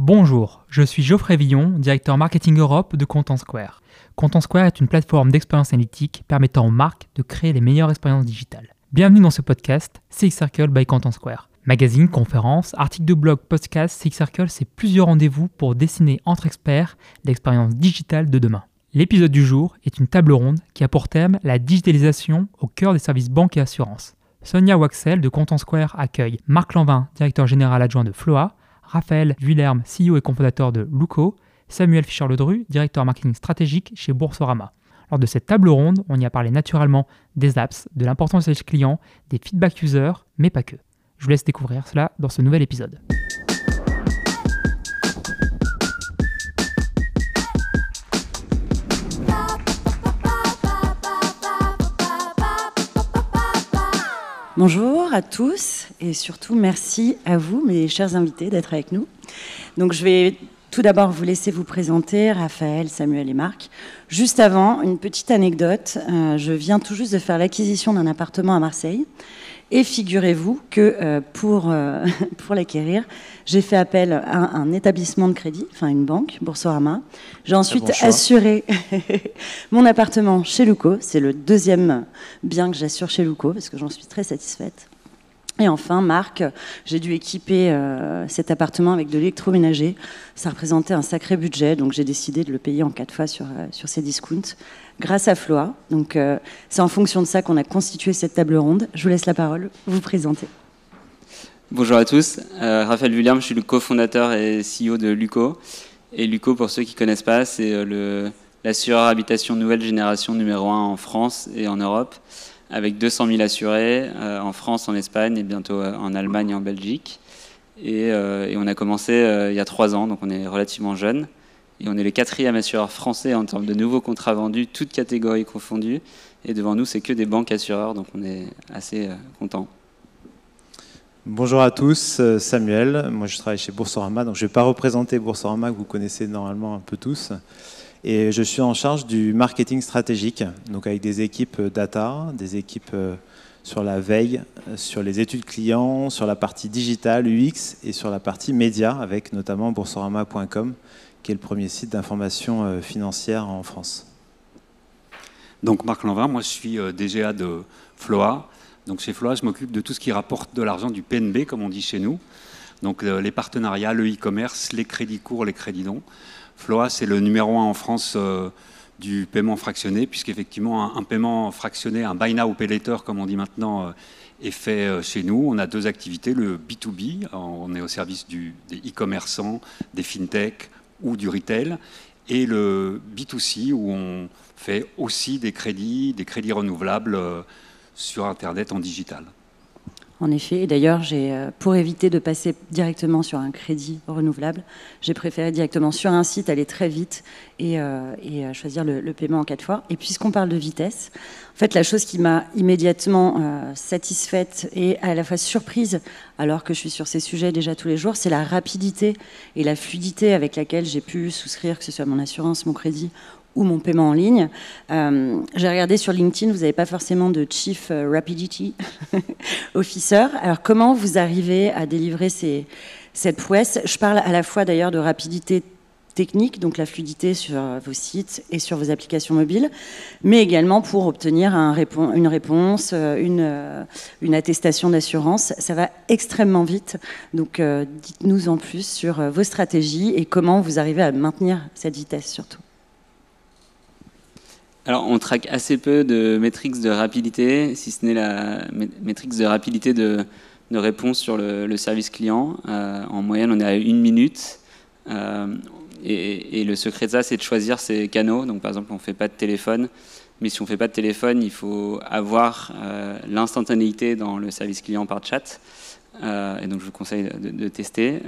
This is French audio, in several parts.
Bonjour, je suis Geoffrey Villon, directeur marketing Europe de Content Square. Content Square est une plateforme d'expérience analytique permettant aux marques de créer les meilleures expériences digitales. Bienvenue dans ce podcast CX Circle by Content Square. Magazine, conférences, articles de blog, podcast, CX Circle, c'est plusieurs rendez-vous pour dessiner entre experts l'expérience digitale de demain. L'épisode du jour est une table ronde qui a pour thème la digitalisation au cœur des services banques et assurances. Sonia Waxel de Content Square accueille Marc Lanvin, directeur général adjoint de Floa, Raphaël Vuillerme, CEO et cofondateur de Luco, Samuel Fischer-Ledru, directeur marketing stratégique chez Boursorama. Lors de cette table ronde, on y a parlé naturellement des apps, de l'importance des clients, des feedback users, mais pas que. Je vous laisse découvrir cela dans ce nouvel épisode. Bonjour à tous et surtout merci à vous, mes chers invités, d'être avec nous. Donc je vais tout d'abord vous laisser vous présenter, Raphaël, Samuel et Marc. Juste avant, une petite anecdote. Euh, je viens tout juste de faire l'acquisition d'un appartement à Marseille et figurez-vous que euh, pour, euh, pour l'acquérir, j'ai fait appel à un établissement de crédit, enfin une banque, Boursorama. J'ai ensuite assuré mon appartement chez Luco. C'est le deuxième bien que j'assure chez Luco parce que j'en suis très satisfaite. Et enfin, Marc, j'ai dû équiper euh, cet appartement avec de l'électroménager. Ça représentait un sacré budget, donc j'ai décidé de le payer en quatre fois sur, euh, sur ces discounts, grâce à Floa. Donc euh, c'est en fonction de ça qu'on a constitué cette table ronde. Je vous laisse la parole, vous présenter. Bonjour à tous, Raphaël William, je suis le cofondateur et CEO de Luco. Et Luco, pour ceux qui ne connaissent pas, c'est l'assureur habitation nouvelle génération numéro 1 en France et en Europe avec 200 000 assurés euh, en France, en Espagne et bientôt euh, en Allemagne et en Belgique. Et, euh, on a commencé il y a trois ans, donc on est relativement jeune. Et on est le quatrième assureur français en termes de nouveaux contrats vendus, toutes catégories confondues. Et devant nous, c'est que des banques assureurs, donc on est assez content. Bonjour à tous, Samuel. Moi, je travaille chez Boursorama, donc je ne vais pas représenter Boursorama que vous connaissez normalement un peu tous. Et je suis en charge du marketing stratégique, donc avec des équipes data, des équipes euh, sur la veille, euh, sur les études clients, sur la partie digitale, UX et sur la partie média, avec notamment boursorama.com, qui est le premier site d'information euh, financière en France. Donc Marc Lanvin, moi je suis DGA de Floa. Donc chez Floa, je m'occupe de tout ce qui rapporte de l'argent du PNB, comme on dit chez nous. Donc les partenariats, le e-commerce, les crédits courts, les crédits dons. Floa, c'est le numéro un en France euh, du paiement fractionné, puisqu'effectivement, un, un, paiement fractionné, un buy now, pay later, comme on dit maintenant, euh, est fait euh, chez nous. On a deux activités, le B2B, on est au service des e-commerçants, des fintech ou du retail, et le B2C, où on fait aussi des crédits, des crédits renouvelables sur Internet en digital. En effet, et d'ailleurs, euh, pour éviter de passer directement sur un crédit renouvelable, j'ai préféré directement sur un site aller très vite et, euh, euh, choisir le, paiement en quatre fois. Et puisqu'on parle de vitesse, en fait, la chose qui m'a immédiatement satisfaite et à la fois surprise, alors que je suis sur ces sujets déjà tous les jours, c'est la rapidité et la fluidité avec laquelle j'ai pu souscrire, que ce soit mon assurance, mon crédit ou mon paiement en ligne. Euh, j'ai regardé sur LinkedIn, vous n'avez pas forcément de Chief euh, Rapidity Officer. Alors comment vous arrivez à délivrer cette prouesse? Je parle à la fois d'ailleurs de rapidité technique, donc la fluidité sur vos sites et sur vos applications mobiles, mais également pour obtenir un une réponse, euh, une attestation d'assurance. Ça va extrêmement vite, donc dites-nous en plus sur vos stratégies et comment vous arrivez à maintenir cette vitesse surtout. Alors, on traque assez peu de métriques de rapidité, si ce n'est la métrique de rapidité de, réponse sur le, service client. Euh, en moyenne, on est à une minute. Euh, et, le secret de ça, c'est de choisir ses canaux. Donc, par exemple, on ne fait pas de téléphone. Mais si on ne fait pas de téléphone, il faut avoir euh, l'instantanéité dans le service client par chat. et donc, je vous conseille de, de tester.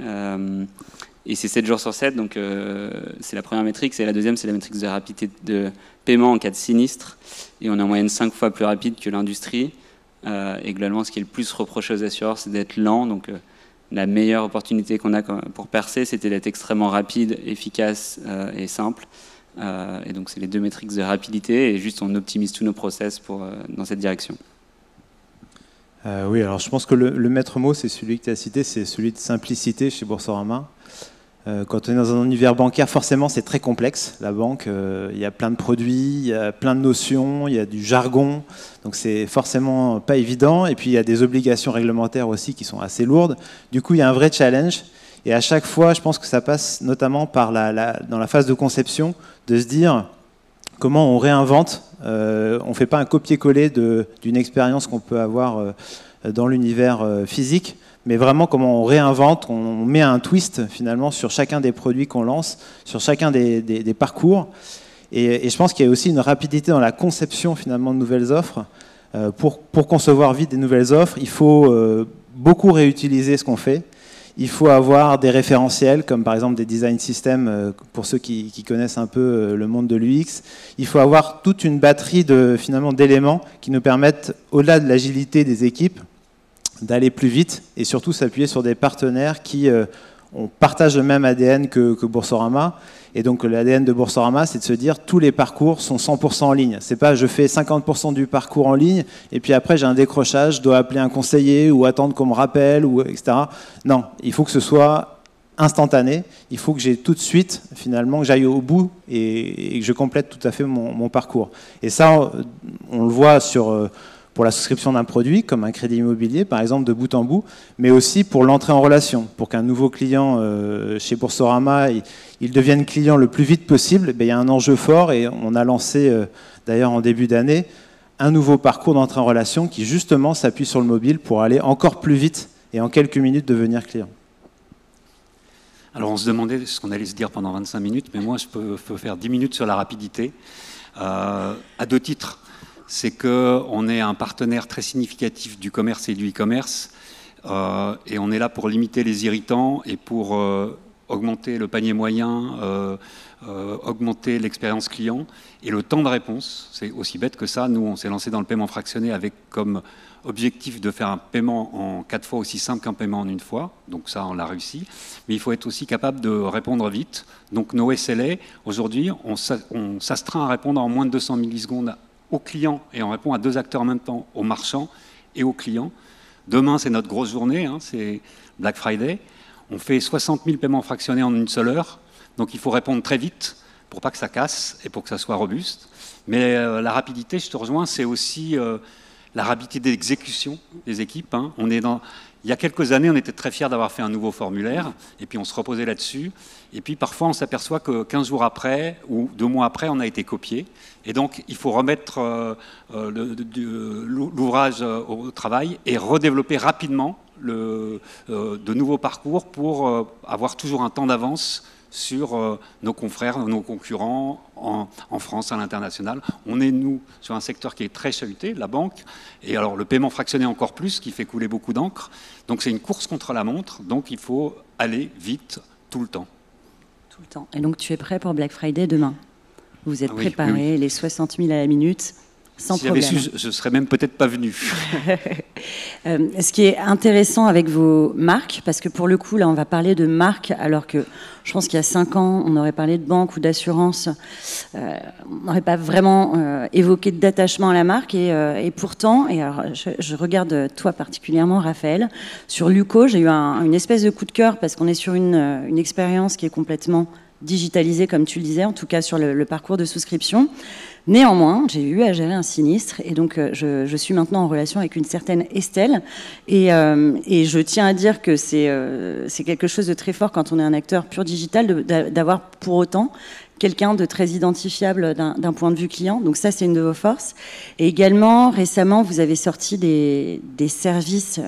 Et c'est 7 jours sur 7, donc euh, c'est la première métrique. Et la deuxième, c'est la métrique de rapidité de paiement en cas de sinistre. Et on est en moyenne 5 fois plus rapide que l'industrie. Euh, et globalement, ce qui est le plus reproché aux assureurs, c'est d'être lent. Donc euh, la meilleure opportunité qu'on a pour percer, c'était d'être extrêmement rapide, efficace et simple. et donc c'est les deux métriques de rapidité. Et juste, on optimise tous nos process pour, dans cette direction. oui, alors je pense que le, le maître mot, c'est celui que tu as cité, c'est celui de simplicité chez Boursorama. Euh, quand on est dans un univers bancaire, forcément, c'est très complexe. La banque, euh, il y a plein de produits, il y a plein de notions, il y a du jargon. Donc, c'est forcément pas évident. Et puis, il y a des obligations réglementaires aussi qui sont assez lourdes. Du coup, il y a un vrai challenge. Et à chaque fois, je pense que ça passe notamment dans la phase de conception, de se dire comment on réinvente. Euh, on ne fait pas un copier-coller d'une expérience qu'on peut avoir dans l'univers physique mais vraiment comment on réinvente, on met un twist finalement sur chacun des produits qu'on lance, sur chacun des, parcours. Et, je pense qu'il y a aussi une rapidité dans la conception finalement de nouvelles offres. Euh, pour, concevoir vite des nouvelles offres, il faut euh, beaucoup réutiliser ce qu'on fait. Il faut avoir des référentiels, comme par exemple des design systems, euh, pour ceux qui, qui, connaissent un peu le monde de l'UX. Il faut avoir toute une batterie de, finalement, d'éléments qui nous permettent, au-delà de l'agilité des équipes, d'aller plus vite et surtout s'appuyer sur des partenaires qui euh, partagent le même ADN que, Boursorama. Et donc l'ADN de Boursorama, c'est de se dire tous les parcours sont 100% en ligne. C'est pas je fais 50% du parcours en ligne et puis après j'ai un décrochage, je dois appeler un conseiller ou attendre qu'on me rappelle ou etc. Non, il faut que ce soit instantané. Il faut que j'ai tout de suite finalement que j'aille au bout et, que je complète tout à fait mon, mon, parcours. Et ça, on le voit sur euh, pour la souscription d'un produit, comme un crédit immobilier, par exemple, de bout en bout, mais aussi pour l'entrée en relation, pour qu'un nouveau client euh, chez Boursorama, il, devienne client le plus vite possible. Eh il y a un enjeu fort et on a lancé, euh, d'ailleurs en début d'année, un nouveau parcours d'entrée en relation qui justement s'appuie sur le mobile pour aller encore plus vite et en quelques minutes devenir client. Alors on se demandait ce qu'on allait se dire pendant 25 minutes, mais moi je peux, faire 10 minutes sur la rapidité, euh, à deux titres c'est qu'on est un partenaire très significatif du commerce et du e-commerce, euh, et on est là pour limiter les irritants et pour euh, augmenter le panier moyen, euh, augmenter l'expérience client et le temps de réponse. C'est aussi bête que ça. Nous, on s'est lancé dans le paiement fractionné avec comme objectif de faire un paiement en quatre fois aussi simple qu'un paiement en une fois. Donc ça, on l'a réussi. Mais il faut être aussi capable de répondre vite. Donc nos SLA, aujourd'hui, on s'astreint à répondre en moins de 200 millisecondes aux clients et on répond à deux acteurs en même temps, aux marchands et aux clients. Demain, c'est notre grosse journée, hein, c'est Black Friday. On fait 60 000 paiements fractionnés en une seule heure, donc il faut répondre très vite pour pas que ça casse et pour que ça soit robuste. Mais euh, la rapidité, je te rejoins, c'est aussi euh, la rapidité d'exécution des équipes. Hein. On est dans, il y a quelques années, on était très fiers d'avoir fait un nouveau formulaire, et puis on se reposait là-dessus. Et puis parfois, on s'aperçoit que 15 jours après, ou deux mois après, on a été copié. Et donc, il faut remettre euh, euh, l'ouvrage euh, au travail et redévelopper rapidement de nouveaux parcours pour avoir toujours un temps d'avance sur euh, nos confrères, nos concurrents en, France, à l'international. On est, nous, sur un secteur qui est très chahuté, la banque, et alors le paiement fractionné encore plus, qui fait couler beaucoup d'encre. Donc c'est une course contre la montre, donc il faut aller vite tout le temps. Tout le temps. Et donc tu es prêt pour Black Friday demain? Vous êtes ah préparé, les 60 000 à la minute sans si j'avais su, je ne serais même peut-être pas venu. Euh, ce qui est intéressant avec vos marques, parce que pour le coup, là, on va parler de marques, alors que je pense qu'il y a cinq ans, on aurait parlé de banque ou d'assurance, euh, on n'aurait pas vraiment euh, évoqué d'attachement à la marque. Et, pourtant, et alors, je, regarde toi particulièrement, Raphaël, sur Luco, j'ai eu une espèce de coup de cœur parce qu'on est sur une, expérience qui est complètement digitalisée, comme tu le disais, en tout cas sur le parcours de souscription. Néanmoins, j'ai eu à gérer un sinistre et donc euh, je, suis maintenant en relation avec une certaine Estelle et, euh, je tiens à dire que euh, c'est quelque chose de très fort quand on est un acteur pur digital d'avoir pour autant quelqu'un de très identifiable d'un point de vue client. Donc ça, c'est une de vos forces. Et également, récemment, vous avez sorti des, services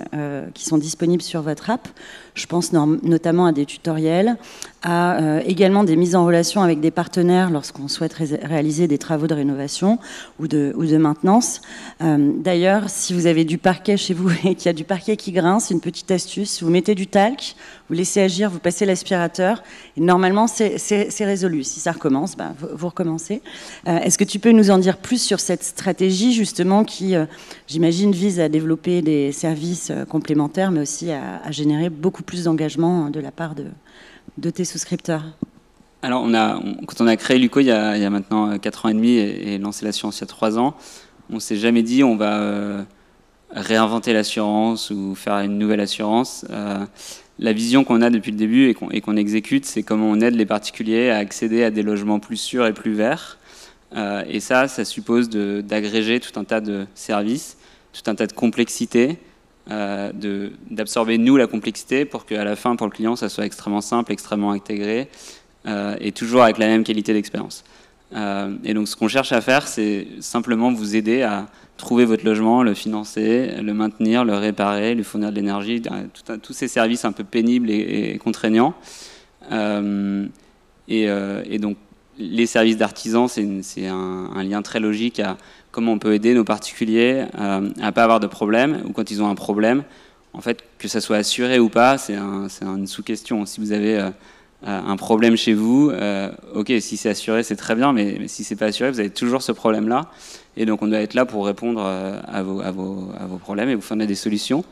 qui sont disponibles sur votre app. Je pense notamment à des tutoriels, à euh, également des mises en relation avec des partenaires lorsqu'on souhaite réaliser des travaux de rénovation ou de, maintenance. Euh, d'ailleurs, si vous avez du parquet chez vous et qu'il y a du parquet qui grince, une petite astuce, vous mettez du talc, vous laissez agir, vous passez l'aspirateur, et normalement c'est résolu. Si ça recommence, ben, vous, recommencez. Euh, est-ce que tu peux nous en dire plus sur cette stratégie justement qui, j'imagine, vise à développer des services complémentaires, mais aussi à, à générer beaucoup plus d'engagement de la part de, de tes souscripteurs Alors, quand on a créé Luco il y a, maintenant 4 ans et demi et, lancé l'assurance il y a 3 ans, on s'est jamais dit on va euh, réinventer l'assurance ou faire une nouvelle assurance. Euh, la vision qu'on a depuis le début et qu'on exécute, c'est comment on aide les particuliers à accéder à des logements plus sûrs et plus verts. Euh, et ça, ça suppose d'agréger tout un tas de services, tout un tas de complexités, euh, d'absorber nous la complexité pour qu'à la fin, pour le client, ça soit extrêmement simple, extrêmement intégré euh, et toujours avec la même qualité d'expérience. Euh, et donc, ce qu'on cherche à faire, c'est simplement vous aider à trouver votre logement, le financer, le maintenir, le réparer, lui fournir de l'énergie, tous ces services un peu pénibles et, contraignants. Euh, et, donc, les services d'artisans, c'est un, lien très logique à comment on peut aider nos particuliers à ne pas avoir de problème, ou quand ils ont un problème, en fait, que ça soit assuré ou pas, c'est une sous-question. Si vous avez euh, un problème chez vous, euh, ok, si c'est assuré, c'est très bien, mais, mais si c'est pas assuré, vous avez toujours ce problème-là. Et donc, on doit être là pour répondre euh, à vos problèmes et vous fournir des solutions.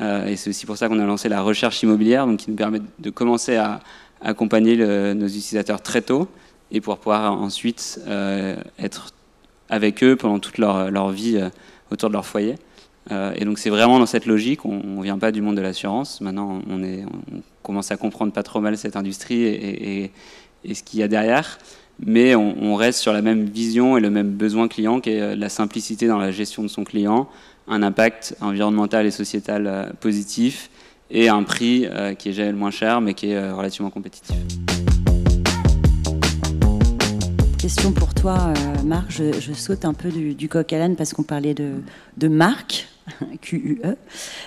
et c'est aussi pour ça qu'on a lancé la recherche immobilière, donc qui nous permet de commencer à accompagner nos utilisateurs très tôt et pour pouvoir ensuite euh, être avec eux pendant toute leur, leur vie euh, autour de leur foyer. Euh, et donc c'est vraiment dans cette logique, on ne vient pas du monde de l'assurance, maintenant on, est, on commence à comprendre pas trop mal cette industrie et, ce qu'il y a derrière, mais on, on, reste sur la même vision et le même besoin client qui est la simplicité dans la gestion de son client, un impact environnemental et sociétal positif et un prix qui est jamais le moins cher mais qui est relativement compétitif question pour toi, euh, Marc. Je, saute un peu du, coq à l'âne parce qu'on parlait de, marque, Q-U-E.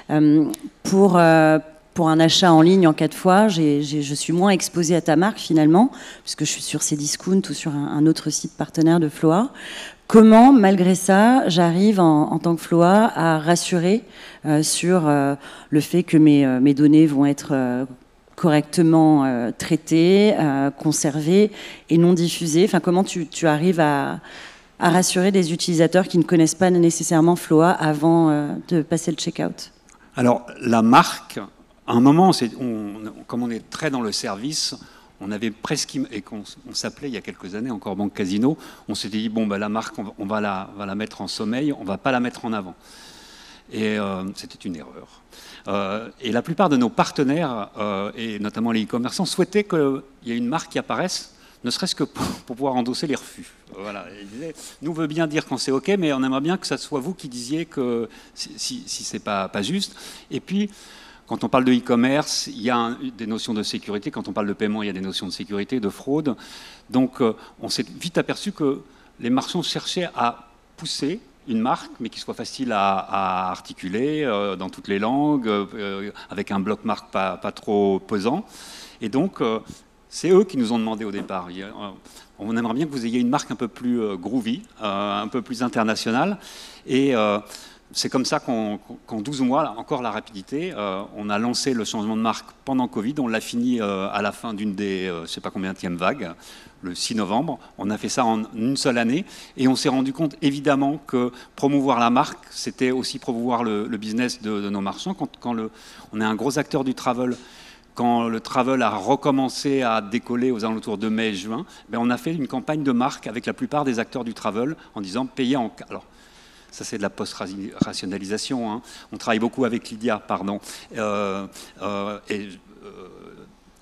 Euh, pour, euh, pour un achat en ligne en quatre fois, je suis moins exposée à ta marque finalement, puisque je suis sur Cdiscount ou sur un, autre site partenaire de Floa. Comment, malgré ça, j'arrive en, tant que Floa à rassurer sur le fait que mes, mes données vont être correctement euh, traité, euh, conservé et non diffusé Enfin, comment tu, arrives à, rassurer des utilisateurs qui ne connaissent pas nécessairement Floa avant euh, de passer le checkout? Alors, la marque, à un moment, comme on est très dans le service, on avait presque, et qu'on on, s'appelait il y a quelques années encore Banque Casino, on s'était dit, bon, bah, la marque, on, va, la, va la mettre en sommeil, on ne va pas la mettre en avant. Et c'était une erreur. Euh, et la plupart de nos partenaires, euh, et notamment les e-commerçants, souhaitaient qu'il y ait une marque qui apparaisse, ne serait-ce que pour, pouvoir endosser les refus. Voilà. Ils disaient, nous veut bien dire quand c'est OK, mais on aimerait bien que ce soit vous qui disiez que si, si, c'est pas, pas juste. Et puis, quand on parle de e-commerce, il y a des notions de sécurité. Quand on parle de paiement, il y a des notions de sécurité, de fraude. Donc, euh, on s'est vite aperçu que les marchands cherchaient à pousser une marque, mais qui soit facile à, articuler euh, dans toutes les langues, euh, avec un bloc marque pas, trop pesant. Et donc, euh, c'est eux qui nous ont demandé au départ. On aimerait bien que vous ayez une marque un peu plus groovy, un peu plus internationale. Et c'est comme ça qu'en 12 mois, encore la rapidité, on a lancé le changement de marque pendant Covid, on l'a fini à la fin d'une des, je ne sais pas combien de vague, le 6 novembre. On a fait ça en une seule année et on s'est rendu compte évidemment que promouvoir la marque, c'était aussi promouvoir le, business de, nos marchands. Quand, on est un gros acteur du travel, quand le travel a recommencé à décoller aux alentours de mai juin, ben on a fait une campagne de marque avec la plupart des acteurs du travel en disant payer en. Alors, ça, c'est de la post-rationalisation. Hein. On travaille beaucoup avec Lydia, pardon. Euh, euh, et, euh,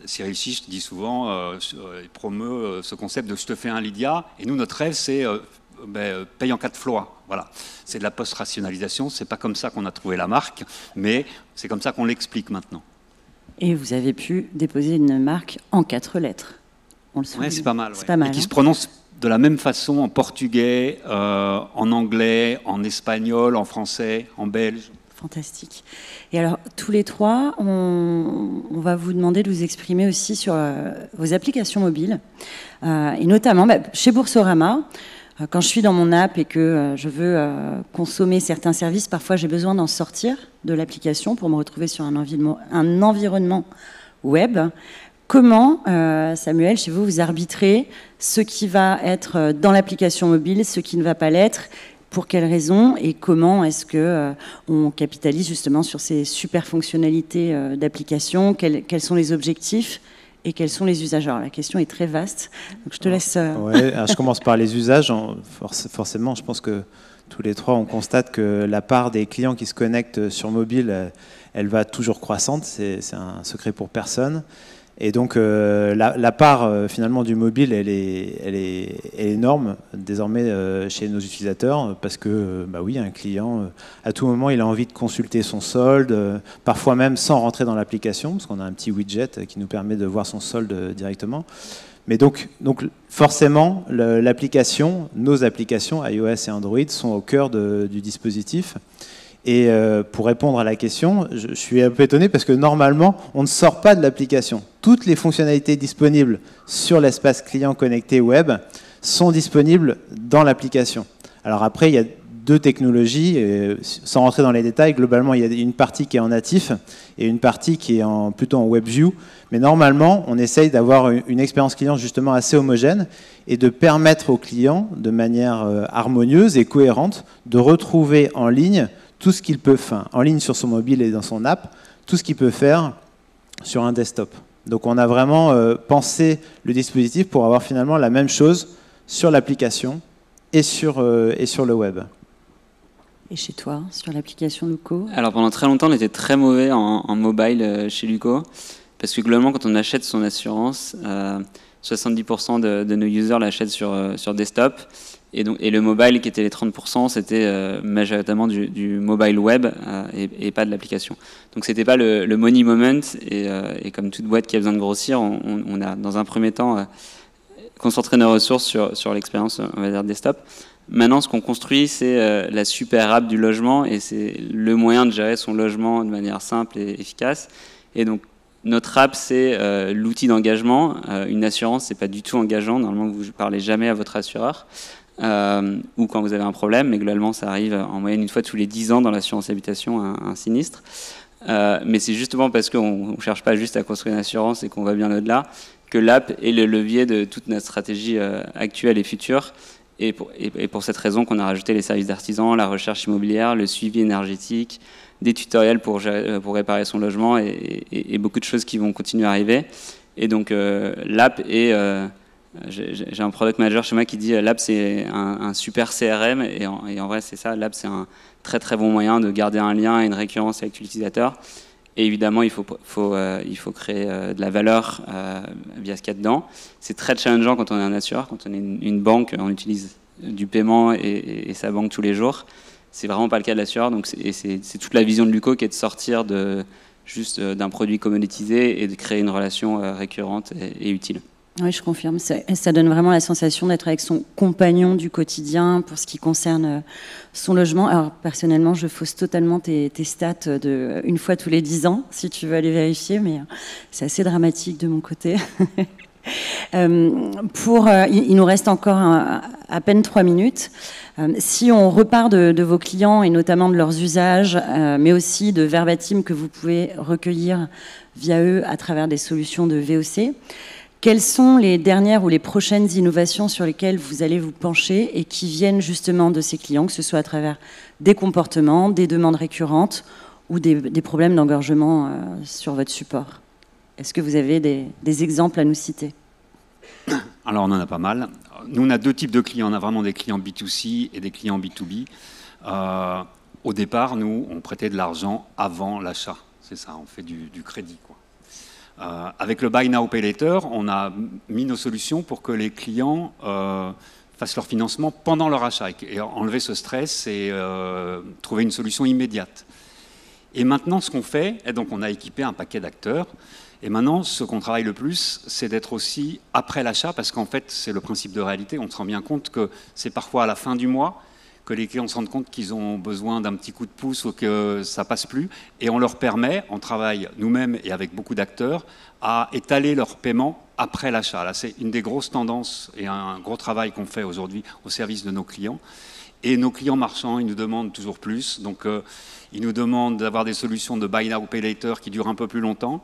Cyril Chiche dit souvent, euh, euh, il promeut ce concept de je te fais un Lydia, et nous, notre rêve, c'est ben, paye en quatre flois. Voilà. C'est de la post-rationalisation, c'est pas comme ça qu'on a trouvé la marque, mais c'est comme ça qu'on l'explique maintenant. Et vous avez pu déposer une marque en quatre lettres. Oui, c'est pas mal. pas mal et qui se hein. prononce de la même façon en portugais, en anglais, en espagnol, en français, en belge. Fantastique. Et alors, tous les trois, on, va vous demander de vous exprimer aussi sur euh, vos applications mobiles. Euh, et notamment, bah, chez Boursorama, euh, quand je suis dans mon app et que je veux consommer certains services, parfois j'ai besoin d'en sortir de l'application pour me retrouver sur un environnement web. Comment, Samuel, chez vous, vous arbitrez ce qui va être dans l'application mobile, ce qui ne va pas l'être pour quelles raisons et comment est-ce que euh, on capitalise justement sur ces super fonctionnalités euh, d'application quels, sont les objectifs et quels sont les usages Alors, la question est très vaste, donc je te laisse. Euh, ouais, je commence par les usages. Forcément, je pense que tous les trois, on constate que la part des clients qui se connectent sur mobile, elle va toujours croissante. C'est un secret pour personne. Et donc euh, la, part euh, finalement du mobile, elle est, elle est, énorme désormais euh, chez nos utilisateurs parce que bah oui, un client à tout moment il a envie de consulter son solde, parfois même sans rentrer dans l'application parce qu'on a un petit widget qui nous permet de voir son solde directement. Mais donc, donc forcément, l'application, nos applications iOS et Android sont au cœur du dispositif. Et euh, pour répondre à la question, je, suis un peu étonné parce que normalement, on ne sort pas de l'application. Toutes les fonctionnalités disponibles sur l'espace client connecté web sont disponibles dans l'application. Alors après, il y a deux technologies, sans rentrer dans les détails, globalement, il y a une partie qui est en natif et une partie qui est plutôt en WebView. Mais normalement, on essaye d'avoir une expérience client justement assez homogène et de permettre aux clients, de manière euh, harmonieuse et cohérente, de retrouver en ligne tout ce qu'il peut faire en ligne sur son mobile et dans son app, tout ce qu'il peut faire sur un desktop. Donc on a vraiment euh, pensé le dispositif pour avoir finalement la même chose sur l'application et, sur, euh, et sur le web. Et chez toi, sur l'application Luco Alors pendant très longtemps, on était très mauvais en, mobile euh, chez Luco, parce que globalement, quand on achète son assurance, 70% de, de, nos users l'achètent sur, sur desktop. Et, donc, et le mobile qui était les 30%, c'était euh, majoritairement du, mobile web euh, et, pas de l'application. Donc c'était pas le, money moment. Euh, et, comme toute boîte qui a besoin de grossir, on, a dans un premier temps concentré nos ressources sur, sur l'expérience, on va dire, desktop. Maintenant, ce qu'on construit, c'est la super app du logement et c'est le moyen de gérer son logement de manière simple et efficace. Et donc, notre app, c'est l'outil d'engagement. une assurance, c'est pas du tout engageant. Normalement, vous ne parlez jamais à votre assureur. Euh, ou quand vous avez un problème, mais globalement ça arrive en moyenne une fois tous les 10 ans dans l'assurance habitation, un, sinistre. Euh, mais c'est justement parce qu'on ne cherche pas juste à construire une assurance et qu'on va bien au-delà que l'app est le levier de toute notre stratégie euh, actuelle et future. Et pour, et, pour cette raison qu'on a rajouté les services d'artisans, la recherche immobilière, le suivi énergétique, des tutoriels pour, pour réparer son logement et, et, beaucoup de choses qui vont continuer à arriver. Et donc l'app est j'ai un product manager chez moi qui dit euh, Lab c'est un, super CRM et en, vrai c'est ça, Lab c'est un très très bon moyen de garder un lien et une récurrence avec l'utilisateur. Et évidemment il faut, euh, créer euh, de la valeur via ce qu'il y a dedans. C'est très challengeant quand on est un assureur, quand on est une, banque, on utilise du paiement et, sa banque tous les jours. C'est vraiment pas le cas de l'assureur, donc c'est toute la vision de Luco qui est de sortir juste d'un produit commoditisé et de créer une relation récurrente et utile. Oui, je confirme. Ça, donne vraiment la sensation d'être avec son compagnon du quotidien pour ce qui concerne euh, son logement. Alors, personnellement, je fausse totalement tes, stats de une fois tous les dix ans, si tu veux aller vérifier, mais euh, c'est assez dramatique de mon côté. Euh, pour, il, nous reste encore à peine trois minutes. si on repart de, de, vos clients et notamment de leurs usages, mais aussi de verbatim que vous pouvez recueillir via eux à travers des solutions de VOC, quelles sont les dernières ou les prochaines innovations sur lesquelles vous allez vous pencher et qui viennent justement de ces clients, que ce soit à travers des comportements, des demandes récurrentes ou des, problèmes d'engorgement euh, sur votre support? Est-ce que vous avez des, exemples à nous citer? Alors on en a pas mal. Nous on a deux types de clients. On a vraiment des clients B2C et des clients B2B. Euh, au départ, nous, on prêtait de l'argent avant l'achat. C'est ça, on fait du, du crédit. Quoi. Euh, avec le Buy Now Pay Later, on a mis nos solutions pour que les clients euh, fassent leur financement pendant leur achat et enlever ce stress et euh, trouver une solution immédiate. Et maintenant, ce qu'on fait, et donc on a équipé un paquet d'acteurs, et maintenant, ce qu'on travaille le plus, c'est d'être aussi après l'achat, parce qu'en fait, c'est le principe de réalité. On se rend bien compte que c'est parfois à la fin du mois les clients se rendent compte qu'ils ont besoin d'un petit coup de pouce ou que ça passe plus. Et on leur permet, on travaille nous-mêmes et avec beaucoup d'acteurs, à étaler leur paiement après l'achat. Là, c'est une des grosses tendances et un gros travail qu'on fait aujourd'hui au service de nos clients. Et nos clients marchands, ils nous demandent toujours plus. Donc, euh, ils nous demandent d'avoir des solutions de buy now, pay later qui durent un peu plus longtemps.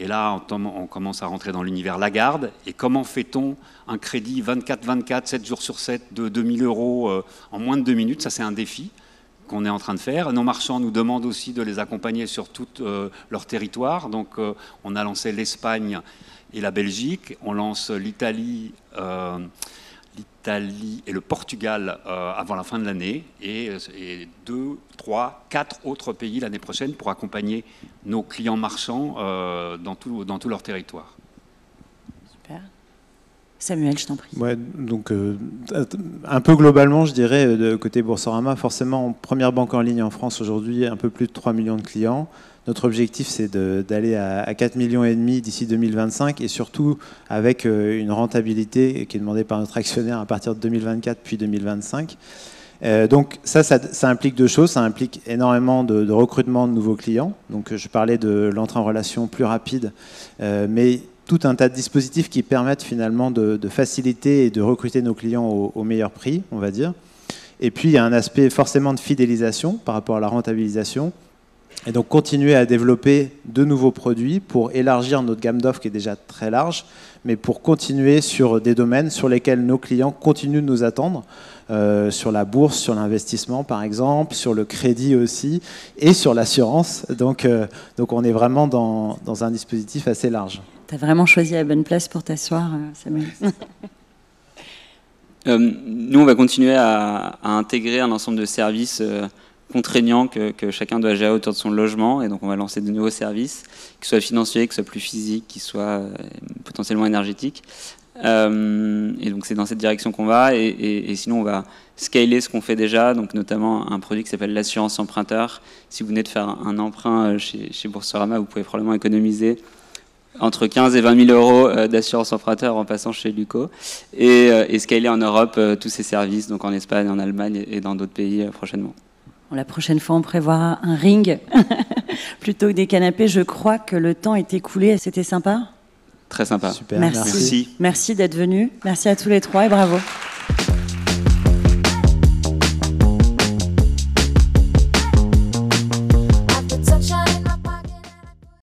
Et là, on commence à rentrer dans l'univers Lagarde. Et comment fait-on un crédit 24-24, 7 jours sur 7 de 2000 euros euh, en moins de 2 minutes? Ça, c'est un défi qu'on est en train de faire. Nos marchands nous demandent aussi de les accompagner sur tout leur territoire. Donc on a lancé l'Espagne et la Belgique. On lance l'Italie l'Italie et le Portugal euh, avant la fin de l'année et, deux, trois, quatre autres pays l'année prochaine pour accompagner nos clients marchands euh, dans, tout, dans tout leur territoire. Super. Samuel, je t'en prie. Donc, euh, un peu globalement, je dirais, de côté Boursorama, forcément, première banque en ligne en France aujourd'hui, un peu plus de 3 millions de clients. Notre objectif, c'est d'aller à, 4 millions et demi d'ici 2025 et surtout avec euh, une rentabilité qui est demandée par notre actionnaire à partir de 2024 puis 2025. Euh, donc ça, ça, implique deux choses. Ça implique énormément de, recrutement de nouveaux clients. Donc je parlais de l'entrée en relation plus rapide, euh, mais tout un tas de dispositifs qui permettent finalement de, faciliter et de recruter nos clients au, meilleur prix, on va dire. Et puis il y a un aspect forcément de fidélisation par rapport à la rentabilisation. Et donc continuer à développer de nouveaux produits pour élargir notre gamme d'offres qui est déjà très large, mais pour continuer sur des domaines sur lesquels nos clients continuent de nous attendre, euh, sur la bourse, sur l'investissement par exemple, sur le crédit aussi, et sur l'assurance. Donc, euh, on est vraiment dans, un dispositif assez large. Tu as vraiment choisi la bonne place pour t'asseoir, euh, Samuel. nous, on va continuer à, intégrer un ensemble de services contraignant que, chacun doit gérer autour de son logement. Et donc, on va lancer de nouveaux services, qui soient financiers, qui soient plus physiques, qui soient euh, potentiellement énergétiques. Euh, et donc, c'est dans cette direction qu'on va. Et, sinon, on va scaler ce qu'on fait déjà, donc notamment un produit qui s'appelle l'assurance emprunteur. Si vous venez de faire un emprunt euh, chez Boursorama, vous pouvez probablement économiser entre 15 et 20 000 euros d'assurance emprunteur en passant chez Luco et, et scaler en Europe tous ces services, donc en Espagne, en Allemagne et dans d'autres pays prochainement la prochaine fois, on prévoit un ring plutôt que des canapés. Je crois que le temps est écoulé. C'était sympa? Très sympa. Super. Merci. Merci, d'être venu. Merci à tous les trois et bravo.